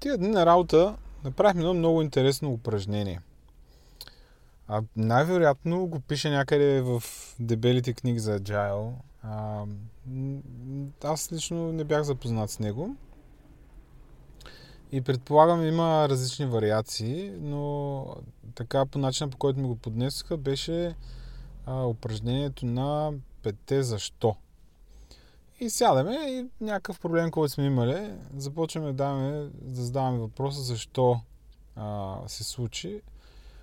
тия дни на работа направихме едно много интересно упражнение. А най-вероятно го пише някъде в дебелите книги за Agile. А, аз лично не бях запознат с него. И предполагам има различни вариации, но така по начина по който ми го поднесоха беше а, упражнението на петте защо. И сядаме и някакъв проблем, който сме имали, започваме да, даваме, да задаваме въпроса защо а, се случи.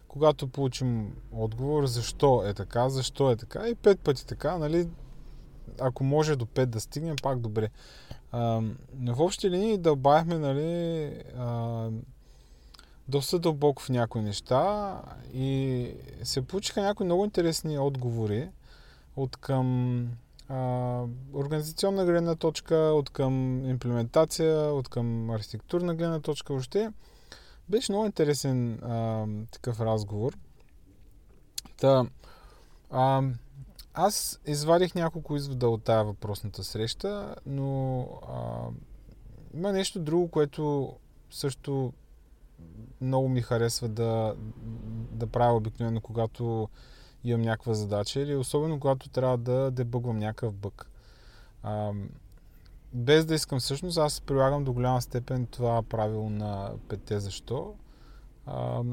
Когато получим отговор защо е така, защо е така и пет пъти така, нали, ако може до пет да стигнем, пак добре. А, в общи линии дълбахме, нали, а, доста дълбоко в някои неща и се получиха някои много интересни отговори от към а, организационна гледна точка, от към имплементация, от към архитектурна гледна точка въобще. Беше много интересен а, такъв разговор. Та, а, аз извадих няколко извода от тая въпросната среща, но а, има нещо друго, което също много ми харесва да, да правя обикновено, когато имам някаква задача или особено когато трябва да дебъгвам някакъв бък. А, без да искам всъщност, аз прилагам до голяма степен това правило на петте защо. А,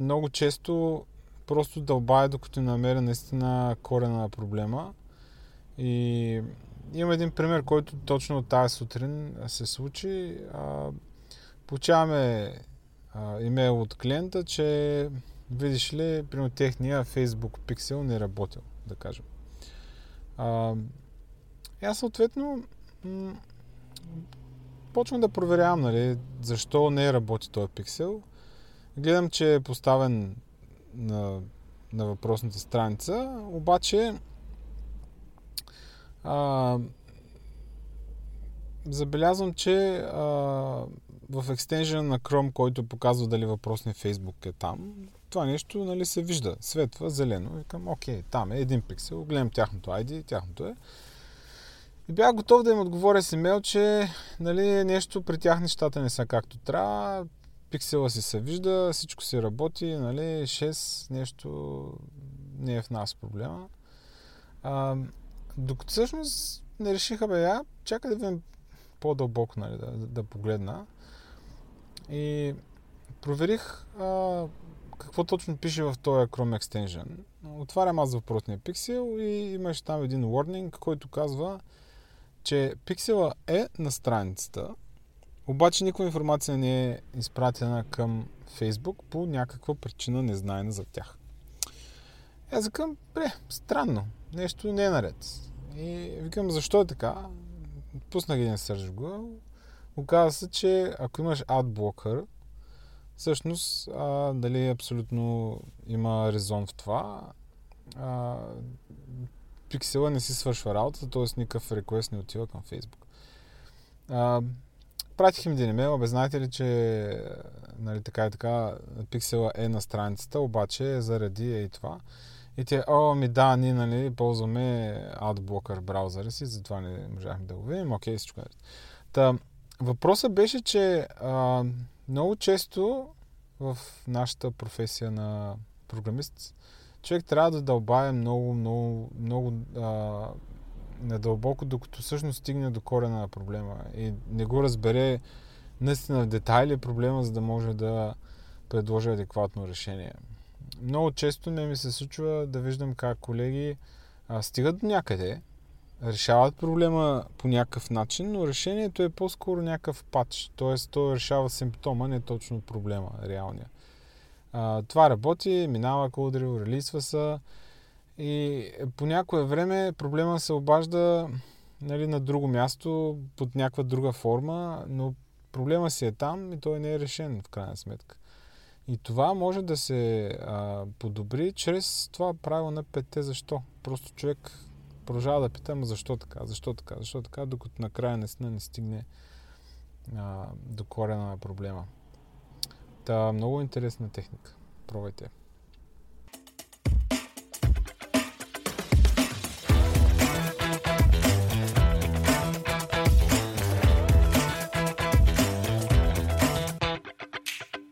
много често просто дълбая, докато намеря наистина корена на проблема. И имам един пример, който точно от тази сутрин се случи. А, получаваме а, имейл от клиента, че видиш ли, примерно техния Facebook Pixel не е работил, да кажем. А, и аз съответно м- почвам да проверявам, нали, защо не работи този пиксел. Гледам, че е поставен на, на въпросната страница, обаче а, забелязвам, че а, в екстенжена на Chrome, който показва дали въпросният Facebook е там, това нещо нали, се вижда, светва зелено. Викам, окей, там е един пиксел, гледам тяхното ID, тяхното е. И бях готов да им отговоря с имейл, че нали, нещо при тях нещата не са както трябва, пиксела си се вижда, всичко си работи, нали, 6, нещо не е в нас проблема. А, докато всъщност не решиха, бе, я, чакай да видим по-дълбоко, нали, да, да погледна. И проверих а, какво точно пише в този Chrome Extension. Отварям аз въпросния пиксел и имаш там един warning, който казва, че пиксела е на страницата, обаче никаква информация не е изпратена към Facebook по някаква причина незнайна за тях. Аз викам, бре, странно, нещо не е наред. И викам, защо е така? Пуснах един search в Google. Оказва се, че ако имаш AdBlocker, всъщност, а, дали абсолютно има резон в това, а, пиксела не си свършва работа, т.е. никакъв реквест не отива към Facebook. А, пратих им един имейл, знаете ли, че нали, така и така пиксела е на страницата, обаче заради е и това. И те, о, ми да, ние нали, ползваме AdBlocker браузъра си, затова не можахме да го видим. Окей, всичко е. Та, въпросът беше, че а, много често в нашата професия на програмист, човек трябва да дълбае много, много, много а, недълбоко, докато всъщност стигне до корена на проблема и не го разбере наистина в детайли проблема, за да може да предложи адекватно решение. Много често не ми се случва да виждам как колеги а, стигат до някъде, решават проблема по някакъв начин, но решението е по-скоро някакъв пач. Т.е. той решава симптома, не точно проблема, реалния. А, това работи, минава кодрио, релизва се и по някое време проблема се обажда нали, на друго място, под някаква друга форма, но проблема си е там и той не е решен в крайна сметка. И това може да се а, подобри чрез това правило на петте защо. Просто човек продължава да питам защо така, защо така, защо така, докато накрая наистина не стигне а, до корена на проблема. Та, много интересна техника. Пробвайте.